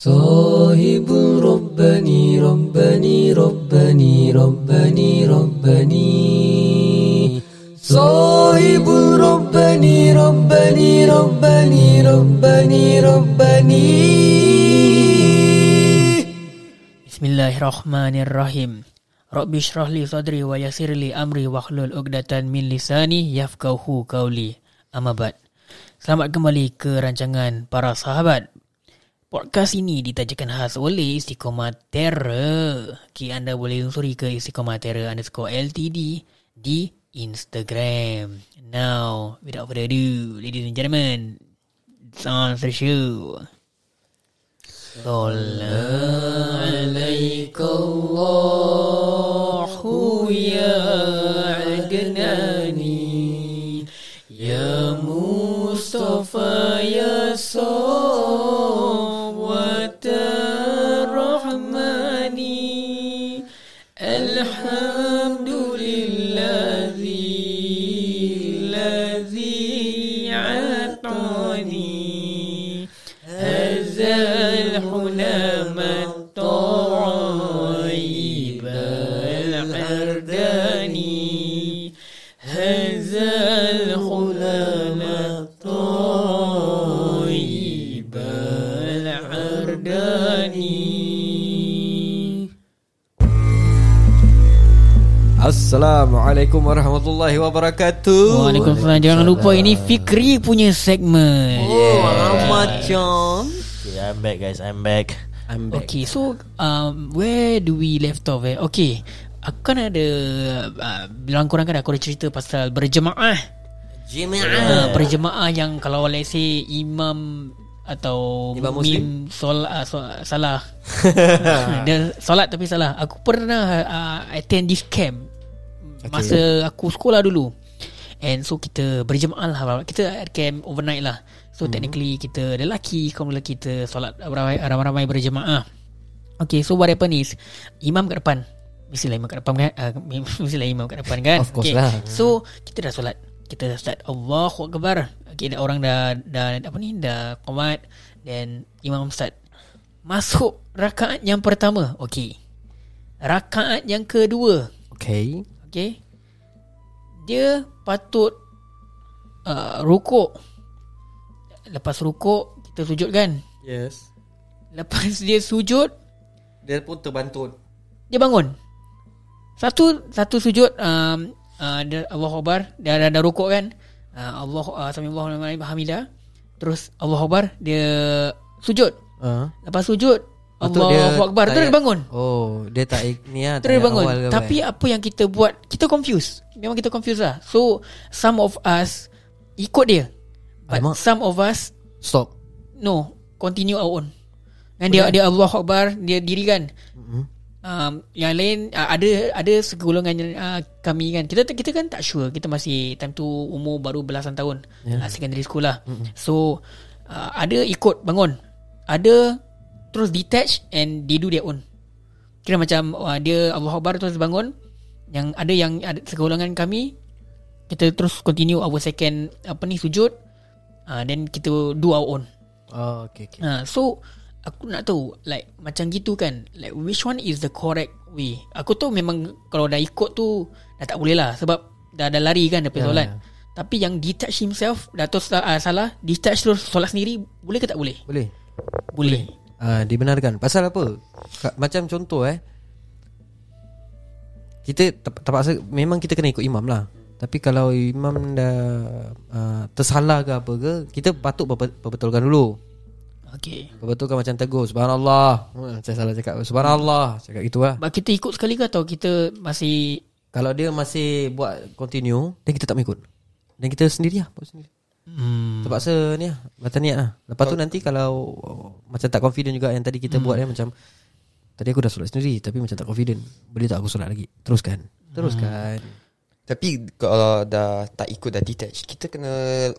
صاحب ربني ربني ربني ربني ربني صاحب ربني ربني ربني ربني ربني Bismillahirrahmanirrahim. Rabbi shrah li sadri wa yassir li amri wa hlul 'uqdatan min lisani yafqahu qawli. Amma ba'd. Selamat kembali ke rancangan para sahabat. Podcast ini ditajakan khas oleh Istiqomah Terror. Okay, anda boleh unsuri ke Istiqomah Terror underscore LTD di Instagram. Now, without further ado, ladies and gentlemen, it's on the show. Alaika Allahu ya الحمد Assalamualaikum warahmatullahi wabarakatuh. Waalaikumsalam. Jangan lupa ini Fikri punya segmen. Oh, macam Okay, I'm back guys, I'm back. I'm back. Okay, so um, where do we left off eh? Okay, aku kan ada uh, bilang korang kan aku ada cerita pasal berjemaah. Uh, berjemaah yang kalau let's say imam atau Imam mim sol, uh, sol, salah. Dia solat tapi salah. Aku pernah uh, attend this camp okay. masa aku sekolah dulu. And so kita berjemaah lah. Kita at camp overnight lah. So mm-hmm. technically kita lelaki Kaum lelaki kita Solat ramai- ramai-ramai berjemaah. Okay so what happen is Imam kat depan. Mestilah imam kat depan kan? Uh, Mestilah imam kat depan kan? Of course okay. lah. So kita dah solat. Kita dah start Allahu Akbar. Okay dah orang dah, dah Apa ni Dah qamat Then Imam start Masuk rakaat yang pertama. Okay. Rakaat yang kedua. Okay Okay Dia patut uh, Rukuk. Lepas rukuk Kita sujud kan? Yes. Lepas dia sujud Dia pun terbantun. Dia bangun. Satu Satu sujud um, uh, Allah Akbar Dia dah, dah rukuk kan? Uh, Allah uh, Sami Allah Hamidah Terus Allah Akbar Dia Sujud. Uh. Lepas sujud Allah dia Akbar. Terus bangun. Oh Dia tak ni lah Terus bangun. awal Tapi apa yang kita buat Kita confused. Memang kita confused lah. So Some of us Ikut dia. But Alamak. some of us Stop. No Continue our own. Dan dia dia Allah Akbar Dia dirikan mm-hmm. um, Yang lain uh, Ada Ada segolongan uh, Kami kan? Kita kita kan tak sure. Kita masih Time tu umur baru belasan tahun. Ya. yeah. uh, Secondary school lah. Mm-hmm. So uh, Ada ikut bangun. Ada Terus detach And they do their own. Kira macam uh, Dia Allah Akbar terus bangun. Yang ada yang ada Segolongan kami Kita terus continue Our second Apa ni sujud. Uh, Then kita do our own. Oh okay, okay. Ha, so aku nak tahu like macam gitu kan? Like which one is the correct way? Aku tahu memang kalau dah ikut tu dah tak boleh lah sebab dah dah lari kan daripada Ya, solat. ya. tapi yang detach himself dah tahu uh, salah detach terus solat sendiri boleh ke tak boleh. Boleh. Boleh, uh, Dibenarkan. Pasal apa? Macam contoh eh. Kita ter- terpaksa Memang kita kena ikut imam lah. Tapi kalau imam dah uh, Tersalah ke apa ke Kita patut perbe- perbetulkan dulu. Okay Perbetulkan macam tegur Subhanallah. Hmm, Saya salah cakap Subhanallah. Cakap gitu lah But kita ikut sekali ke atau kita masih Kalau dia masih buat continue Dan kita tak mengikut. Dan kita sendiri lah Buat sendiri Hmm. Terpaksa ni lah Batal niat lah. Lepas tu nanti kalau Macam tak confident juga Yang tadi kita buat eh Macam Tadi aku dah solat sendiri Tapi macam tak confident. Boleh tak aku solat lagi? Teruskan. Teruskan. Tapi kalau dah tak ikut dah detach Kita kena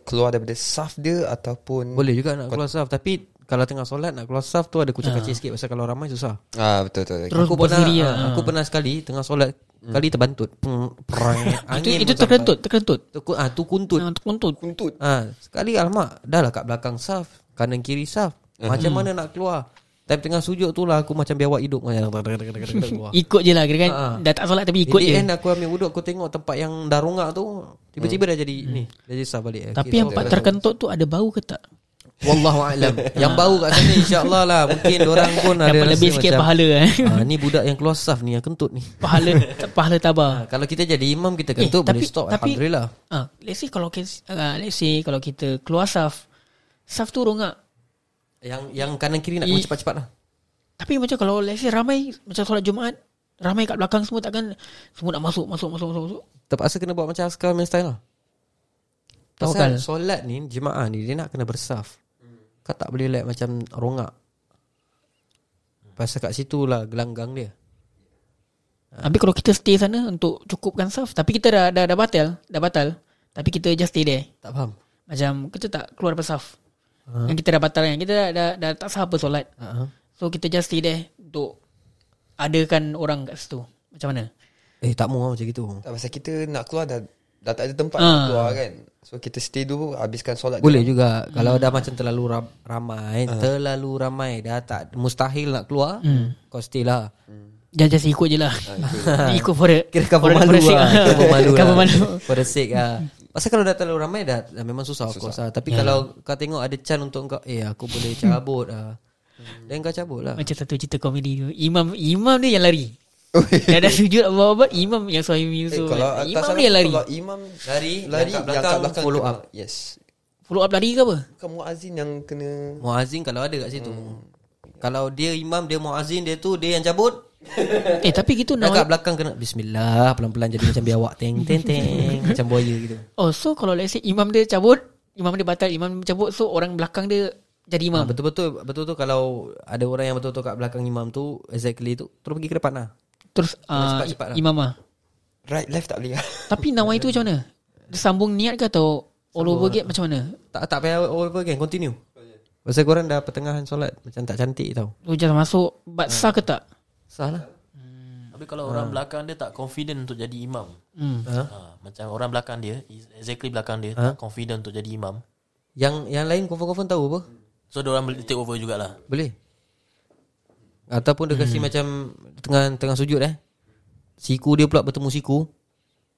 keluar daripada saf dia Ataupun Boleh juga nak keluar saf Tapi Kalau tengah solat Nak keluar saf tu Ada kucing kacir sikit Pasal kalau ramai susah Ah betul betul. Terus Aku pernah sendiri ah, lah. Aku pernah sekali Tengah solat Kali terbantut Peng- Perang Itu Angin itu pun terkentut, terkentut. Tu, ah, tu kuntut Ah, terkentut. Kuntut. Ah, sekali alamak dah lah kat belakang saf, kanan kiri saf. Macam mana nak keluar? Tapi tengah sujud tu lah aku macam biawak hidup macam keluar. Ikut je lah kira kan. Ah, ah. Dah tak solat tapi ikut je. end aku ambil wuduk aku tengok tempat yang dah rongak tu tiba-tiba dah jadi ni, dah jadi saf balik. Tapi Okay, yang part terkentut tu ada bau ke tak? Wallahu alam. yang bau kat sana insya-Allah lah mungkin orang pun ada Dapat lebih sikit macam, pahala eh. Ah, ni budak yang keluar saf ni yang kentut ni. Pahala pahala tabah. Ah, kalau kita jadi imam kita kentut Eh, boleh tapi- stop tapi- alhamdulillah. Ah, let's say kalau kes- ah, let's say kalau kita keluar saf, saf tu rongak. Yang yang kanan kiri nak I- cepat-cepat lah. Tapi macam kalau let's say ramai macam solat Jumaat, ramai kat belakang semua takkan semua nak masuk masuk masuk masuk. masuk. Terpaksa kena buat macam askar main style lah Tawakal. Pasal solat ni Jemaah ni Dia nak kena bersaf Kau tak boleh like macam Rongak Pasal kat situ lah Gelanggang dia Habis kalau kita stay sana untuk cukupkan saf, tapi kita dah dah, dah batal, dah batal. Tapi kita just stay there. Tak faham Macam kita tak keluar daripada saf. Yang kita dah batal kan. Kita dah, dah, dah tak sah apa solat. uh-huh. So kita just stay there untuk adakan orang kat situ. Macam mana? Eh tak mau lah macam gitu Tak pasal kita nak keluar dah dah tak ada tempat Ah. nak keluar kan. So kita stay dulu habiskan solat Boleh dulu. juga Kalau dah macam terlalu ram, ramai Terlalu ramai Dah tak Mustahil nak keluar Kau stay lah Jangan just ikut je lah. ikut for the Kira cover for malu lah Cover malu lah Cover malu. For the sake lah Pasal kalau dah terlalu ramai dah, dah memang susah, susah. Of course lah. Tapi kalau kau tengok ada chance untuk kau Eh aku boleh cabut lah Dan kau cabut lah Macam satu cerita komedi tu. Imam imam dia yang lari. Dah dah sujud apa-apa Imam yang suami Eh, so, kalau atas Imam sana dia yang lari. Kalau imam Lari, lari yang kat yang kat belakang belakang follow up. Yes. Follow up lari ke apa? Bukan muazin yang kena Muazzin kalau ada kat situ. Kalau dia imam Dia muazzin Dia tu Dia yang cabut. Eh tapi gitu Dah now kat belakang kena Bismillah Pelan-pelan jadi macam biawak Teng teng teng Macam buaya gitu. Oh so kalau let's say Imam dia cabut Imam dia batal Imam cabut So orang belakang dia Jadi imam? Ha, Betul-betul Betul-betul kalau Ada orang yang betul-betul kat belakang imam tu Exactly tu Terus pergi ke depan lah Terus uh, cepat-cepat lah. Imam lah right left tak boleh. Tapi nawai tu macam mana Dia sambung niat ke atau All over again macam mana Tak tak payah all over again Continue Pasal korang dah pertengahan solat Macam tak cantik tau So just masuk But sah ke tak Sah lah Tapi kalau orang belakang dia tak confident untuk jadi imam. hmm. Ha, macam orang belakang dia, exactly belakang dia Ha? tak confident untuk jadi imam. Yang yang lain confirm-confirm tahu apa So dia orang boleh take over jugalah. Boleh Ataupun dia kasi macam Tengah tengah sujud eh. Siku dia pula bertemu siku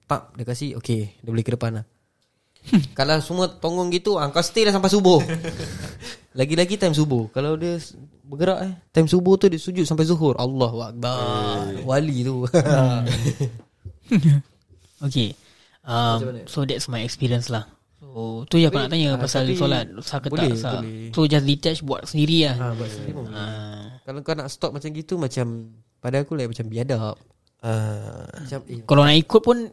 Pak Dia kasi Okay Dia boleh ke depan lah. Kalau semua tongong gitu ah, Kau stay lah sampai subuh. Lagi-lagi time subuh. Kalau dia bergerak eh Time subuh tu dia sujud sampai zuhur. Allahu Akbar. Wali tu. Okay. Um, So that's my experience lah. So tu je aku nak tanya ah, Pasal solat. Sah ke boleh, tak sah boleh. So just detach Buat sendiri lah. Ha, buat sendiri pun boleh. Kalau kau nak stop macam gitu Macam Pada aku like macam biadab Ah, Macam eh Kalau nak ikut pun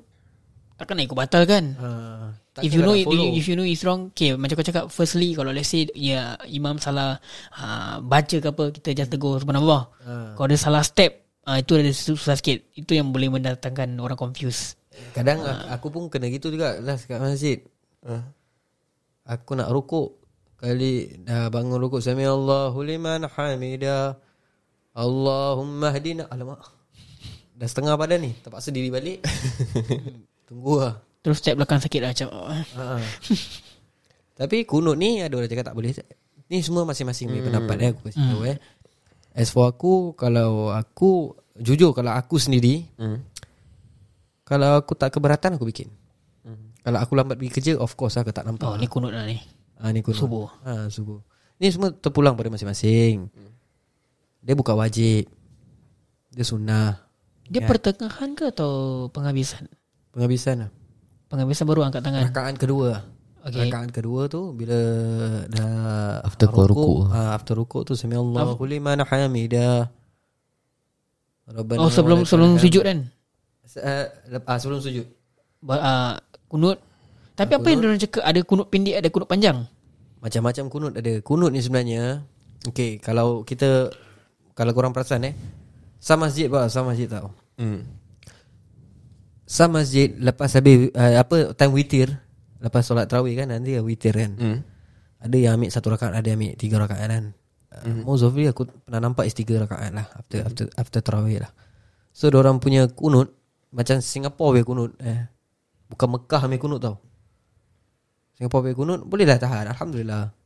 Takkan nak ikut batal kan ah, If you know it, if you know it's wrong, okay macam kau cakap firstly kalau let's say ya imam salah uh, baca ke apa kita just tegur subhanallah. Ah. Kalau dia salah step uh, itu ada susah sikit. Itu yang boleh mendatangkan orang confuse. Kadang aku, aku pun kena gitu juga Last kat masjid ah. Aku nak rukuk Kali dah bangun rukuk Sami Allahu liman hamidah Allahumma hadina Alamak Dah setengah badan ni Terpaksa diri balik Tunggu lah Terus step belakang sakit lah macam oh, ha. Tapi kunut ni Ada orang cakap tak boleh Ni semua masing-masing punya pendapat eh, Aku kasi tahu eh As for aku Kalau aku Jujur kalau aku sendiri Hmm. Kalau aku tak keberatan Aku bikin Kalau aku lambat pergi kerja Of course aku tak nampak oh ni kunut lah ni. Ah ni kunut. Subuh. Ah subuh. Ni semua terpulang pada masing-masing. Dia bukan wajib. Dia sunnah. Dia Ya. pertengahan ke atau penghabisan? Penghabisan lah. Penghabisan baru angkat tangan. Rakaat kedua. Okay. Rakaat kedua tu bila dah After kau rukuk. Ah after rukuk tu sami Allahu liman hamidah. Rabbana Oh sebelum walakal sebelum hamd. sujud kan? Se- ah, ah, sebelum sujud. Uh, kunut Tapi apa yang diorang cakap Ada kunut pendek Ada kunut panjang Macam-macam kunut ada. Kunut ni sebenarnya Okay kalau kita Kalau korang perasan eh. Sam masjid bah Sam masjid tau Hmm. Sam masjid Lepas habis uh, Apa Time witir Lepas solat tarawih kan Nanti witir kan. Hmm. Ada yang ambil satu rakaat Ada yang ambil tiga rakaat kan. Uh, Most of it aku pernah nampak is tiga rakaat lah After after after tarawih lah. So orang punya kunut Macam Singapore punya kunut eh. Bukan Mekah punya kunut tau. Singapore punya kunut Boleh lah tahan Alhamdulillah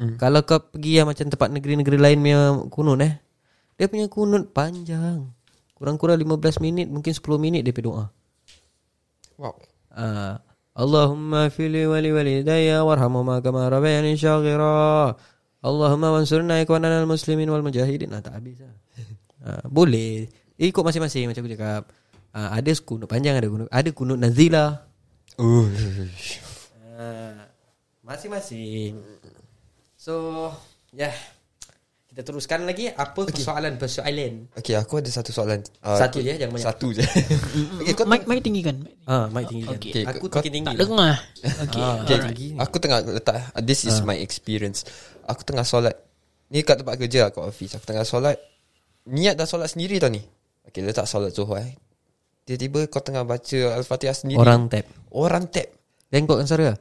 Hmm. Kalau kau pergi yang macam tempat negeri-negeri lain punya kunut eh Dia punya kunut panjang Kurang-kurang 15 minit Mungkin 10 minit dia pergi doa Wow. Ah, Allahumma fili wali walidayya warhamhuma kama rabbayani syaghira. Allahumma wansurna ikwanana muslimin wal mujahidin. Ah, tak habis lah. Ah, boleh. Ikut masing-masing macam aku cakap. Ah, ada kunut panjang ada kunut ada kunut nazilah. Uh. Masing-masing. So, ya. Yeah. Kita teruskan lagi apa persoalan-persoalan. Okay, aku ada satu soalan. Uh, Satu je, jangan banyak. Satu je. okay, kau Mic, mic tinggikan Ah, mic tinggi kan. Okay, Aku kau- tinggi tinggi. Tak dengar Okay Ah, Okay, aku tengah letak This is my experience Aku tengah solat Ni kat tempat kerja Kat office Aku tengah solat Niat dah solat sendiri tau ni Okay letak solat zuhur eh Tiba-tiba kau tengah baca Al-Fatihah sendiri Orang tap. Orang tap kau kan suara?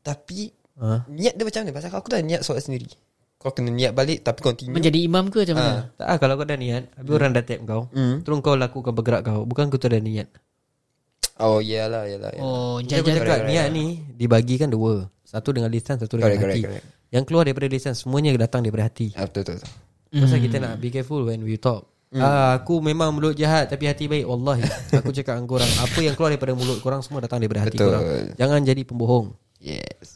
Tapi Ha? Niat dia macam mana? Pasal aku dah niat solat sendiri. Kau kena niat balik Tapi continue. Menjadi imam ke macam mana? Tak ah, kalau kau dah niat Habis orang dah tap kau Hmm. Terus kau lakukan bergerak kau. Bukan kau tu dah niat. Oh iyalah iyalah, iyalah. Oh Macam aku cakap niat ni Dibagikan dua. Satu dengan lisan Satu dengan Correct, hati. correct, correct. Yang keluar daripada lisan Semuanya datang daripada hati. Ah, Betul betul, betul. Pasal kita nak be careful When we talk. Ah, aku memang mulut jahat Tapi hati baik. Wallahi Aku cakap dengan korang Apa yang keluar daripada mulut korang Semua datang daripada hati Betul. korang. Jangan jadi pembohong. Yes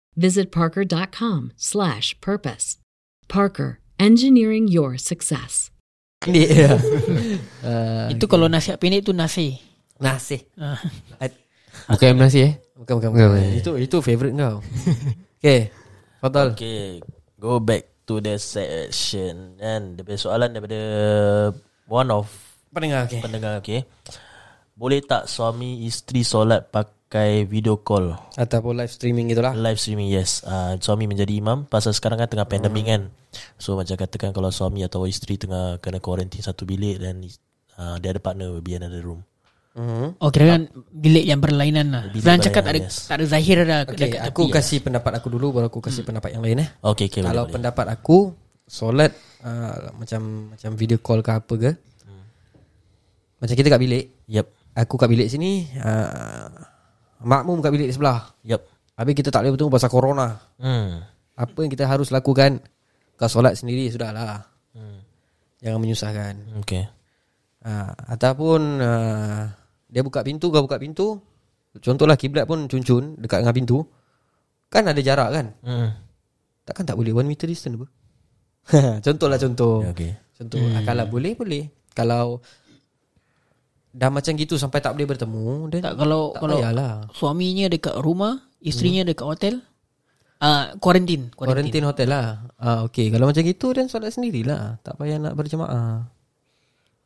visit parker.com/purpose. Parker, engineering your success. Ini ya. Ah, Itu kalau nasihat pendek tu nasi Nasi Ah. Bukan nasi eh Bukan bukan, Bukan, bukan. bukan. Itu itu favorite kau Okay Fadal Okay Go back to the section Dan Dia punya soalan daripada One of Pendengar okay. pendengar okay Boleh tak suami isteri solat pakai video call. Ataupun live streaming gitulah. Live streaming yes. Uh, Suami menjadi imam Pasal sekarang kan tengah pandemik kan. So macam katakan Kalau suami atau isteri Tengah kena quarantine satu bilik Dan uh, Dia ada partner Will be another room. Mm-hmm. Oh kira kan Bilik yang berlainan lah. Bilik Jangan cakap tak ada, yes. tak ada zahir dah Okay dekat aku tepi. kasih pendapat aku dulu Baru aku kasih pendapat yang lain eh. Okay okay Kalau boleh, boleh. pendapat aku Solat uh, Macam Macam video call ke apa ke Macam kita kat bilik. Yep Aku kat bilik sini uh, Makmum kat bilik sebelah. Yep Habis kita tak boleh bertemu pasal corona. Hmm. Apa yang kita harus lakukan? Kau solat sendiri sudahlah. Hmm. Jangan menyusahkan. Okay uh, Ataupun uh, Dia buka pintu Kau buka pintu. Contohlah kiblat pun cun-cun Dekat dengan pintu. Kan ada jarak kan? Hmm. Takkan tak boleh? One meter distance apa? Contohlah contoh. Ya, Okay Contoh hmm. Kalau boleh boleh. Kalau Dah macam gitu Sampai tak boleh bertemu then Tak kalau tak kalau payahlah. suaminya dekat rumah, isterinya dekat hotel. Ah, quarantine, Quarantine. Hotel lah. Ah, Okay. Kalau macam gitu Dan solat sendirilah. Tak payah nak berjemaah.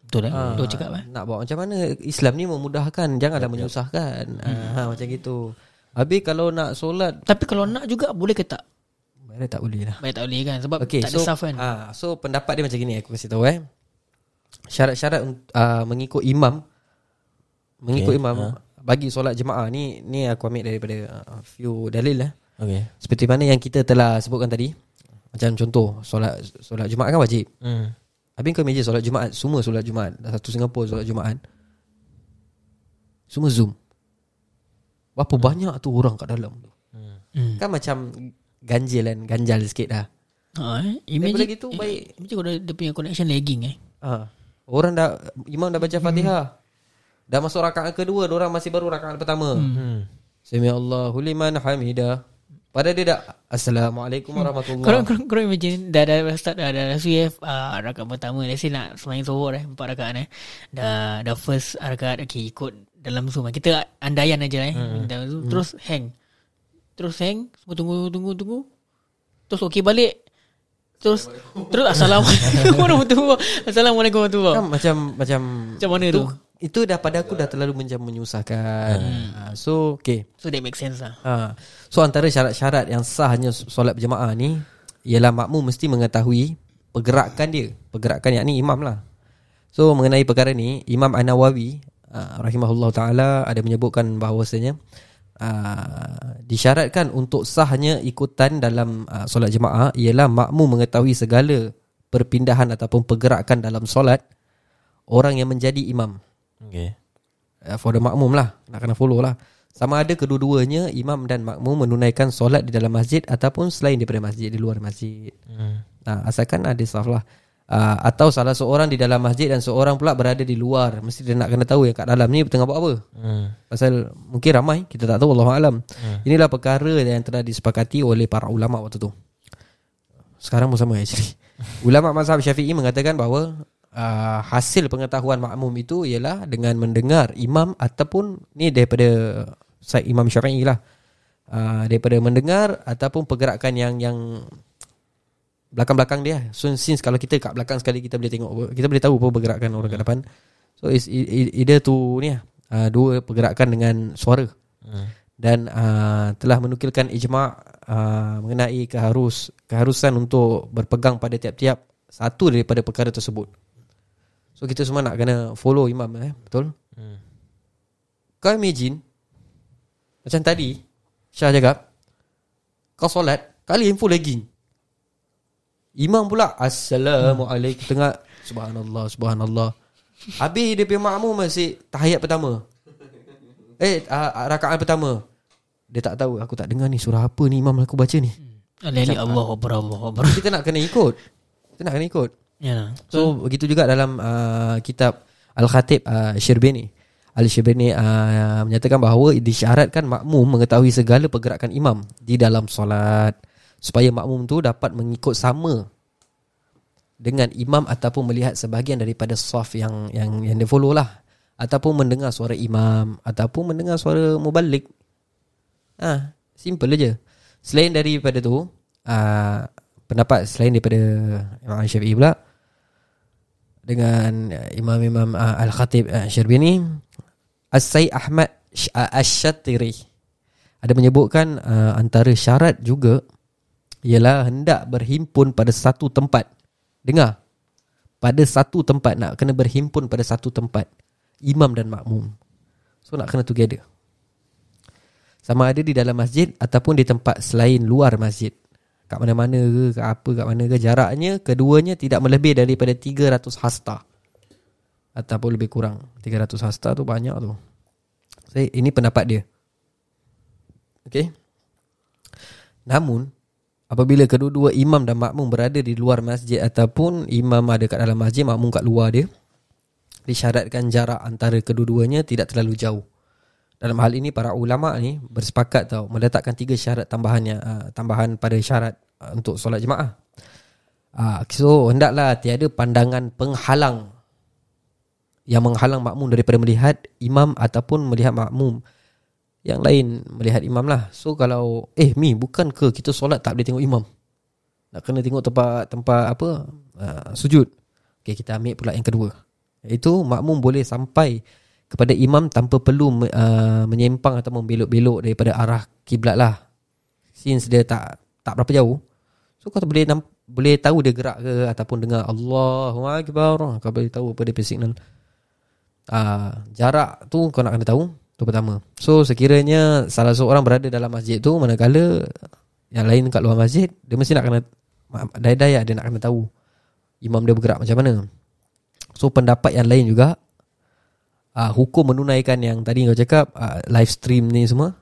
Betul eh? Ah, Betul cakap eh? Nak buat macam mana? Islam ni memudahkan. Janganlah menyusahkan. Ah, ha, Macam gitu. Habis kalau nak solat Tapi kalau nak juga boleh ke tak? Mana tak boleh lah. Baik tak boleh kan? Sebab Okay tak so ada staff kan. ah, So pendapat dia macam gini Aku kasih tahu eh. Syarat-syarat uh, Mengikut imam Mengikut Okay, imam Bagi solat jemaah ni Ni aku ambil daripada uh, Few dalil lah Okay Seperti mana yang kita telah sebutkan tadi Macam contoh Solat solat Jumaat kan wajib hmm. Habis kau meja solat Jumaat Semua solat Jumaat Satu Singapura solat Jumaat Semua Zoom Berapa banyak tu orang kat dalam tu Hmm. Kan macam Ganjil kan Ganjal sikit dah Ha, eh? Daripada Imagine, gitu, baik. Imagine kalau dia punya connection lagging eh. ha. Orang dah Imam dah baca fatihah Dah masuk rakaat kedua Orang masih baru rakaat pertama. Hmm. Sami Allahu liman hamidah. Pada dia dah Assalamualaikum warahmatullahi Korang, korang, korang imagine Dah dah start Dah dah SUF uh, Rakaat pertama Let's say nak Semayang zuhur eh Empat rakaat eh. Dah Dah first rakaat Okay ikut Dalam Zoom eh. Kita andaian aja eh. Hmm. Dalam Zoom Terus hang. Terus hang Semua tunggu tunggu tunggu. Terus okay balik. Terus Terus Assalamualaikum warahmatullahi Assalamualaikum warahmatullahi Kan macam Macam Macam mana tu Itu dah pada aku dah terlalu macam menyusahkan. Hmm. So okay. So that makes sense lah. Ha. So antara syarat-syarat yang sahnya solat berjemaah ni Ialah makmum mesti mengetahui Pergerakan dia. Pergerakan yakni imam lah. So mengenai perkara ni Imam An-Nawawi uh, Rahimahullah Ta'ala Ada menyebutkan bahawasanya uh, Disyaratkan untuk sahnya ikutan dalam uh, solat jemaah Ialah makmum mengetahui segala Perpindahan ataupun pergerakan dalam solat Orang yang menjadi imam Okay uh, For the makmum lah. Nak kena follow lah. Sama ada kedua-duanya Imam dan makmum menunaikan solat di dalam masjid Ataupun selain daripada masjid Di luar masjid. Hmm. Nah, asalkan ada saf lah. Uh, Atau salah seorang di dalam masjid Dan seorang pula berada di luar. Mesti dia nak kena tahu yang kat dalam ni Tengah buat apa. Hmm. Pasal mungkin ramai Kita tak tahu Allah Alam hmm. Inilah perkara yang telah disepakati oleh para ulama waktu tu. Sekarang pun sama actually. Ulama mazhab syafi'i mengatakan bahawa uh, Hasil pengetahuan makmum itu Ialah dengan mendengar imam Ataupun ni daripada Side imam syafi'i lah uh, Daripada mendengar Ataupun pergerakan yang yang Belakang-belakang dia So since kalau kita kat belakang sekali Kita boleh tengok Kita boleh tahu apa pergerakan orang kat depan So e- either tu ni lah uh, Dua pergerakan dengan suara Hmm. dan uh, telah menukilkan ijma' uh, mengenai keharus keharusan untuk berpegang pada tiap-tiap satu daripada perkara tersebut. So kita semua nak kena follow imam eh, betul? Hmm. Kau imagine macam tadi Syah cakap kau solat kali info lagging. Imam pula assalamualaikum tengah subhanallah subhanallah. Habis dia punya makmum masih tahiyat pertama. Eh uh, rakaat pertama. Dia tak tahu aku tak dengar ni surah apa ni imam aku baca ni. Allah Akbar Allah Akbar Kita nak kena ikut. Kita nak kena ikut. Ya lah So begitu juga dalam uh, kitab Al-Khatib uh, Syirbini. Al-Syirbini uh, menyatakan bahawa disyaratkan makmum mengetahui segala pergerakan imam di dalam solat supaya makmum tu dapat mengikut sama dengan imam ataupun melihat sebahagian daripada saf yang yang yang dia follow lah ataupun mendengar suara imam ataupun mendengar suara mubalik. Ah, simple aja. Selain daripada tu, uh, pendapat selain daripada Imam Syafi'i pula dengan uh, imam-imam uh, Al-Khatib uh, Syirbini As-Sayyid Ahmad Sh- Ash-Shatiri ada menyebutkan uh, antara syarat juga ialah hendak berhimpun pada satu tempat. Dengar. Pada satu tempat nak kena berhimpun pada satu tempat. Imam dan makmum. So nak kena together. Sama ada di dalam masjid ataupun di tempat selain luar masjid. Kat mana-mana ke, kat apa, kat mana ke. Jaraknya keduanya tidak melebih daripada 300 hasta. Ataupun lebih kurang. 300 hasta tu banyak tu. So, ini pendapat dia. Okay. Namun, apabila kedua-dua imam dan makmum berada di luar masjid ataupun imam ada kat dalam masjid, makmum kat luar dia, disyaratkan jarak antara kedua-duanya tidak terlalu jauh. Dalam hal ini para ulama ni bersepakat tau meletakkan tiga syarat tambahannya uh, tambahan pada syarat uh, untuk solat jemaah. Uh, so hendaklah tiada pandangan penghalang yang menghalang makmum daripada melihat imam ataupun melihat makmum yang lain melihat imam lah. So kalau eh mi bukan ke kita solat tak boleh tengok imam. Nak kena tengok tempat tempat apa uh, sujud. Okey kita ambil pula yang kedua. Iaitu makmum boleh sampai kepada imam tanpa perlu uh, menyempang atau membelok-belok daripada arah kiblat lah. Since dia tak tak berapa jauh. So kau boleh namp- boleh tahu dia gerak ke ataupun dengar Allahu akbar. Kau boleh tahu apa dia punya signal. Uh, jarak tu kau nak kena tahu. Tu pertama. So sekiranya salah seorang berada dalam masjid tu manakala yang lain kat luar masjid, dia mesti nak kena daya-daya dia nak kena tahu imam dia bergerak macam mana. So pendapat yang lain juga uh, hukum menunaikan yang tadi kau cakap uh, live stream ni semua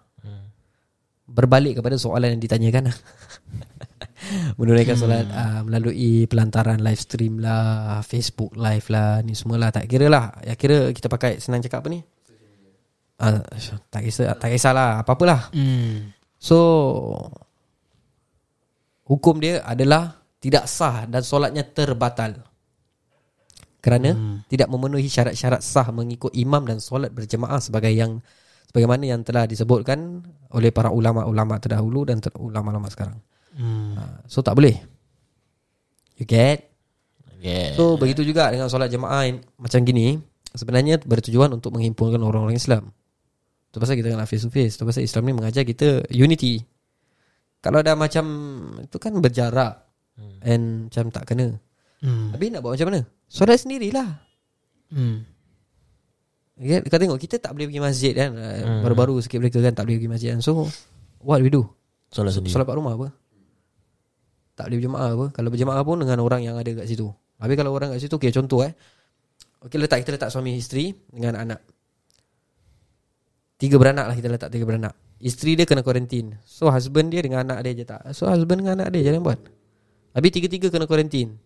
berbalik kepada soalan yang ditanyakan. menunaikan solat uh, melalui pelantaran live stream lah, Facebook live lah, ni semualah tak kira lah. Ya kira kita pakai senang cakap apa ni? uh, Tak kisah Tak kisahlah Apa-apalah Hmm. So Hukum dia adalah Tidak sah Dan solatnya terbatal Kerana hmm. Tidak memenuhi syarat-syarat sah Mengikut imam dan solat berjemaah Sebagai yang Sebagaimana yang telah disebutkan Oleh para ulama-ulama terdahulu Dan ter- ulama-ulama sekarang. Hmm. uh, So tak boleh. You get? Yeah. So begitu juga dengan solat jemaah yang Macam gini. Sebenarnya bertujuan untuk menghimpunkan orang-orang Islam. Itu pasal kita kena face to face Itu pasal Islam ni mengajar kita unity. Kalau dah macam Itu kan berjarak And macam tak kena. Hmm. Habis nak buat macam mana Solat sendirilah. Hmm. Kau tengok kita tak boleh pergi masjid kan. Hmm. Baru-baru sikit mereka kan tak boleh pergi masjid kan. So What we do? Solat sendiri. Solat kat rumah apa? Tak boleh berjemaah apa? Kalau berjemaah pun dengan orang yang ada kat situ. Habis kalau orang kat situ Okay contoh eh. Okay letak kita letak suami isteri Dengan anak. Tiga beranak lah kita letak tiga beranak. Isteri dia kena kuarantin So husband dia dengan anak dia je tak? So husband dengan anak dia jangan buat. Habis tiga-tiga kena kuarantin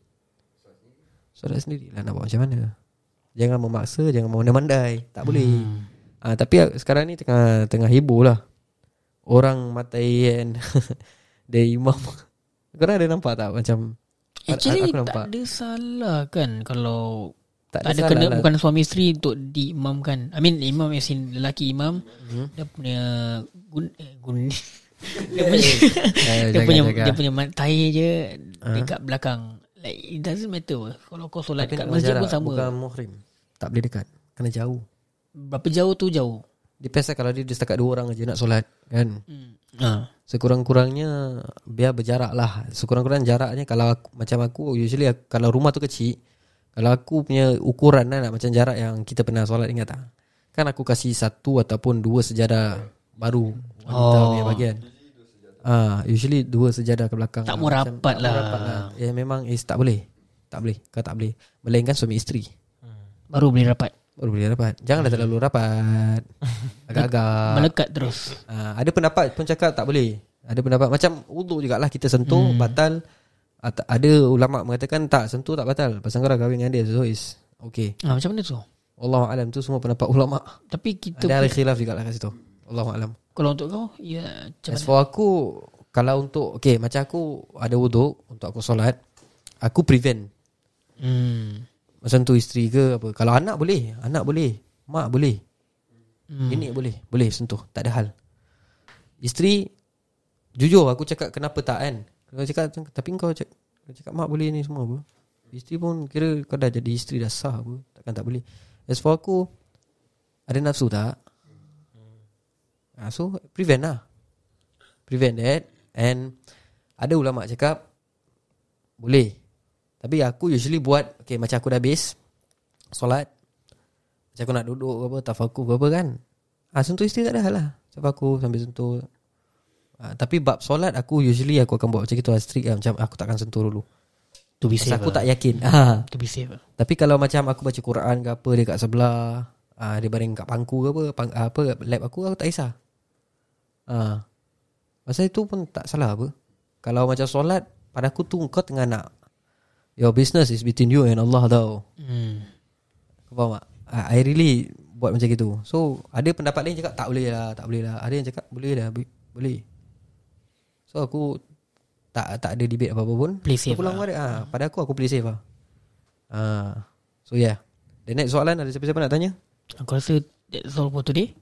Solat sendiri lah nak buat macam mana Jangan memaksa Jangan memandai Tak boleh ah, Tapi sekarang ni tengah Tengah heboh lah Orang matai kan Dari imam Korang ada nampak tak Macam Actually aku tak nampak. ada salah kan Kalau Tak tak ada kena lah. bukan suami isteri untuk diimamkan. I mean imam as in lelaki imam Hmm. dia punya gun eh, gun dia punya Eh, dia punya dia punya tahi je dekat belakang. Like it doesn't matter apa. Kalau kau solat Tapi kat nak masjid jarak, pun sama. Bukan muhrim Tak boleh dekat Kena jauh Berapa jauh tu jauh. Depends lah kalau dia, dia setakat dua orang aja nak solat Kan Hmm. Ha. Sekurang-kurangnya Biar berjarak lah Sekurang-kurang jaraknya Kalau aku, macam aku Usually aku, Kalau rumah tu kecil Kalau aku punya ukuran lah nak Macam jarak yang kita pernah solat Ingat tak Kan aku kasih satu Ataupun dua sejadah Baru Wanita Oh. punya bagian Ah, Usually dua sejadah ke belakang Tak lah. mau Macam rapat tak lah. rapat lah Ya memang is, Tak boleh Tak boleh Kau tak boleh Melainkan suami isteri Baru boleh rapat. Baru boleh rapat Janganlah terlalu rapat Agak-agak Melekat terus. Ah, ada pendapat pun cakap tak boleh. Ada pendapat macam wuduk jugalah kita sentuh hmm. batal. At- ada ulama mengatakan tak sentuh tak batal. Pasal kau dah kahwin dengan dia so is okay. Ha, macam mana tu? Allah alam tu semua pendapat ulama. Tapi kita Ada khilaf jugalah kat situ. Allah alam. Kalau untuk kau ya macam As mana? for aku kalau untuk okay macam aku ada wuduk untuk aku solat aku prevent Hmm. sentuh isteri ke apa. Kalau anak boleh, anak boleh, mak boleh. Hmm. Ini boleh Boleh sentuh Tak ada hal Isteri Jujur aku cakap Kenapa tak kan Kau cakap Tapi kau cakap, kau cakap Mak boleh ni semua apa Isteri pun Kira kau dah jadi isteri Dah sah apa Takkan tak boleh As for aku Ada nafsu tak ha, So prevent lah Prevent that And Ada ulama cakap Boleh Tapi aku usually buat Okay macam aku dah habis Solat macam aku nak duduk ke apa Tafakur ke apa kan ah, Sentuh isteri tak ada hal lah Tafakur sambil sentuh ah, Tapi bab solat Aku usually aku akan buat macam itu lah Strict lah Macam aku takkan sentuh dulu To be safe. aku lah. tak yakin ah. To be safe. lah. Tapi kalau macam aku baca Quran ke apa Dia kat sebelah ah, Dia baring kat pangku ke apa pang, ah, apa Lab aku Aku tak kisah ah. Pasal itu pun tak salah apa Kalau macam solat Pada aku tu kau tengah nak Your business is between you and Allah tau Hmm. Kau faham tak? I really buat macam gitu. So, ada pendapat lain cakap tak boleh lah, tak boleh lah. Ada yang cakap boleh lah, bo- boleh. So, aku tak tak ada debate apa-apa pun. Play safe Aku pulang lah. pada, ah, pada aku, aku play safe lah. Ah, so, yeah. The next soalan, ada siapa-siapa nak tanya? Aku rasa that's all for today.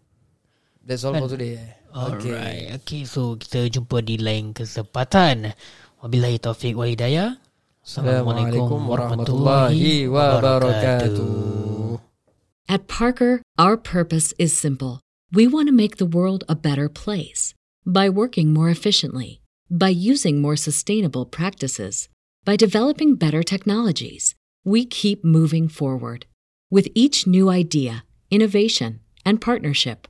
That's all for today. Eh? Alright. Okay. so kita jumpa di lain kesempatan. Wabillahi taufik wal hidayah. Assalamualaikum warahmatullahi wabarakatuh. At Parker, our purpose is simple. We want to make the world a better place by working more efficiently, by using more sustainable practices, by developing better technologies. We keep moving forward. With each new idea, innovation, and partnership,